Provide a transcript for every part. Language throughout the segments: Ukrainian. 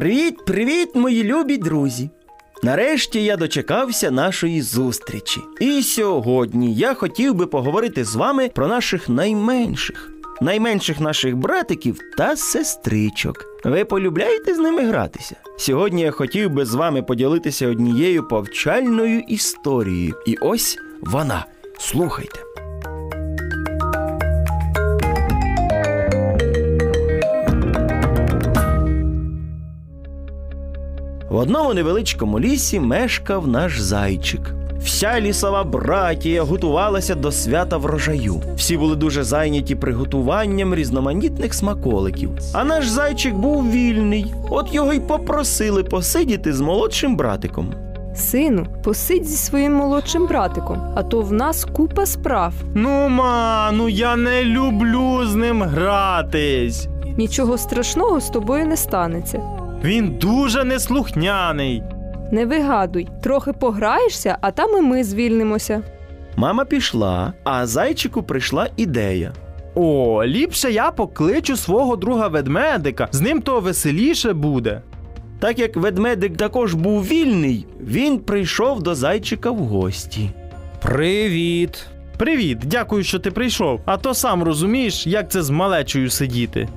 Привіт, привіт, мої любі друзі! Нарешті я дочекався нашої зустрічі. І сьогодні я хотів би поговорити з вами про наших найменших, найменших наших братиків та сестричок. Ви полюбляєте з ними гратися? Сьогодні я хотів би з вами поділитися однією повчальною історією. І ось вона. Слухайте. В одному невеличкому лісі мешкав наш зайчик. Вся лісова братія готувалася до свята врожаю. Всі були дуже зайняті приготуванням різноманітних смаколиків. А наш зайчик був вільний. От його й попросили посидіти з молодшим братиком. Сину, посидь зі своїм молодшим братиком, а то в нас купа справ. Ну, ма, ну я не люблю з ним гратись. Нічого страшного з тобою не станеться. Він дуже неслухняний. Не вигадуй, трохи пограєшся, а там і ми звільнимося. Мама пішла, а зайчику прийшла ідея. О, ліпше я покличу свого друга ведмедика, з ним то веселіше буде. Так як ведмедик також був вільний, він прийшов до зайчика в гості. Привіт. Привіт, дякую, що ти прийшов. А то сам розумієш, як це з малечою сидіти.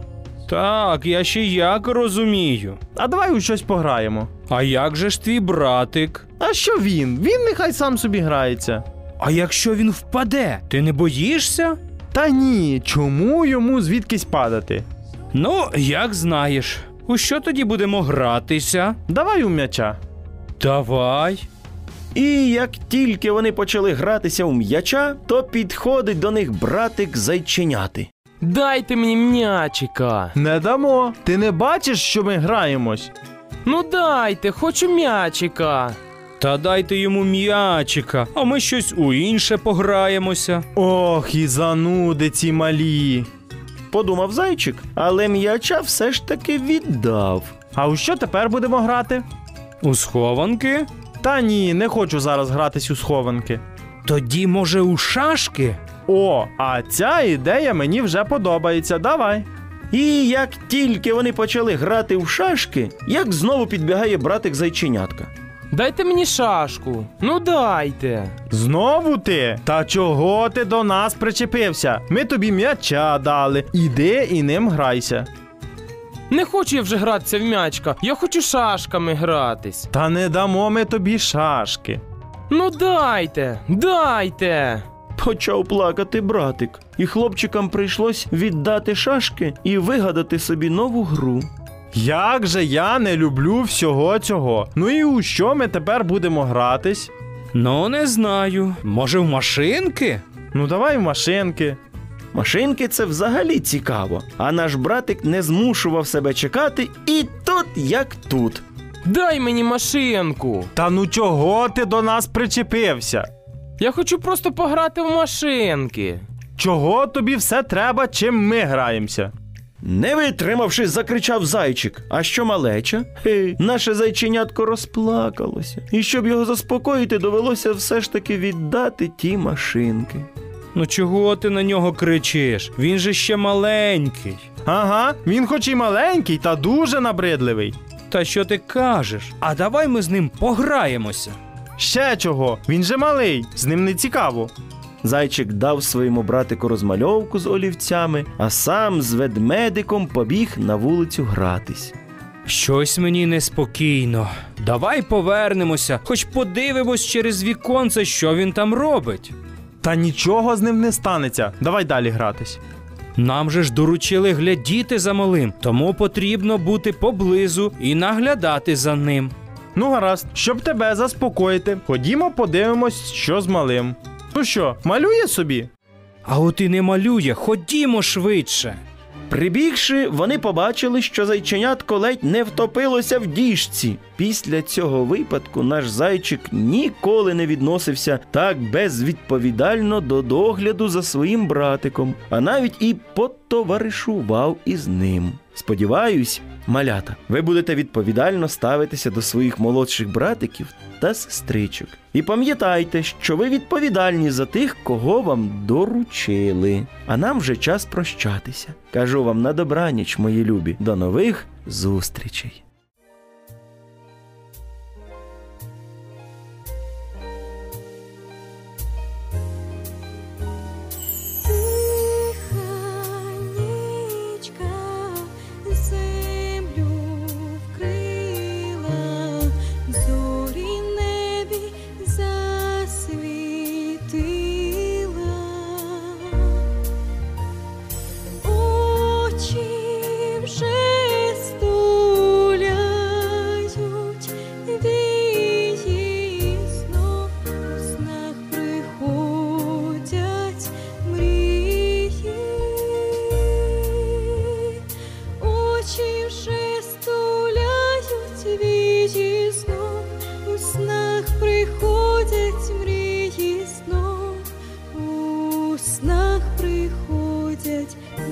Так, я ще як розумію. А давай у щось пограємо. А як же ж твій братик? А що він? Він нехай сам собі грається. А якщо він впаде, ти не боїшся? Та ні, чому йому звідкись падати? Ну, як знаєш. У що тоді будемо гратися? Давай у м'яча. Давай. І як тільки вони почали гратися у м'яча, то підходить до них братик зайченяти. Дайте мені м'ячика. Не дамо. Ти не бачиш, що ми граємось? Ну дайте, хочу м'ячика. Та дайте йому м'ячика, а ми щось у інше пограємося. Ох, і зануди ці малі. Подумав зайчик, але м'яча все ж таки віддав. А у що тепер будемо грати? У схованки? Та ні, не хочу зараз гратись у схованки. Тоді, може, у шашки? О, а ця ідея мені вже подобається. Давай. І як тільки вони почали грати в шашки, як знову підбігає братик зайченятка. Дайте мені шашку. Ну дайте. Знову ти? Та чого ти до нас причепився? Ми тобі м'яча дали. Іди і ним грайся. Не хочу я вже гратися в м'ячка. Я хочу шашками гратись. Та не дамо ми тобі шашки. Ну дайте, дайте. Почав плакати братик, і хлопчикам прийшлось віддати шашки і вигадати собі нову гру. Як же я не люблю всього цього. Ну і у що ми тепер будемо гратись? Ну, не знаю. Може, в машинки? Ну давай в машинки. Машинки це взагалі цікаво, а наш братик не змушував себе чекати, і тут як тут. Дай мені машинку. Та ну чого ти до нас причепився? Я хочу просто пограти в машинки. Чого тобі все треба, чим ми граємося? Не витримавши, закричав зайчик. А що малеча? Хе, наше зайченятко розплакалося. І щоб його заспокоїти, довелося все ж таки віддати ті машинки. Ну чого ти на нього кричиш? Він же ще маленький. Ага, він хоч і маленький, та дуже набридливий. Та що ти кажеш? А давай ми з ним пограємося. Ще чого? Він же малий, з ним не цікаво. Зайчик дав своєму братику розмальовку з олівцями, а сам з ведмедиком побіг на вулицю гратись. Щось мені неспокійно. Давай повернемося, хоч подивимось через віконце, що він там робить. Та нічого з ним не станеться. Давай далі гратись. Нам же ж доручили глядіти за малим, тому потрібно бути поблизу і наглядати за ним. Ну, гаразд, щоб тебе заспокоїти, ходімо подивимось, що з малим. Ну що, малює собі? А от і не малює, ходімо швидше. Прибігши, вони побачили, що зайченятко ледь не втопилося в діжці. Після цього випадку наш зайчик ніколи не відносився так безвідповідально до догляду за своїм братиком, а навіть і потоваришував із ним. Сподіваюсь, малята, ви будете відповідально ставитися до своїх молодших братиків та сестричок. І пам'ятайте, що ви відповідальні за тих, кого вам доручили. А нам вже час прощатися. Кажу вам на добраніч, мої любі. До нових зустрічей.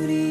beauty.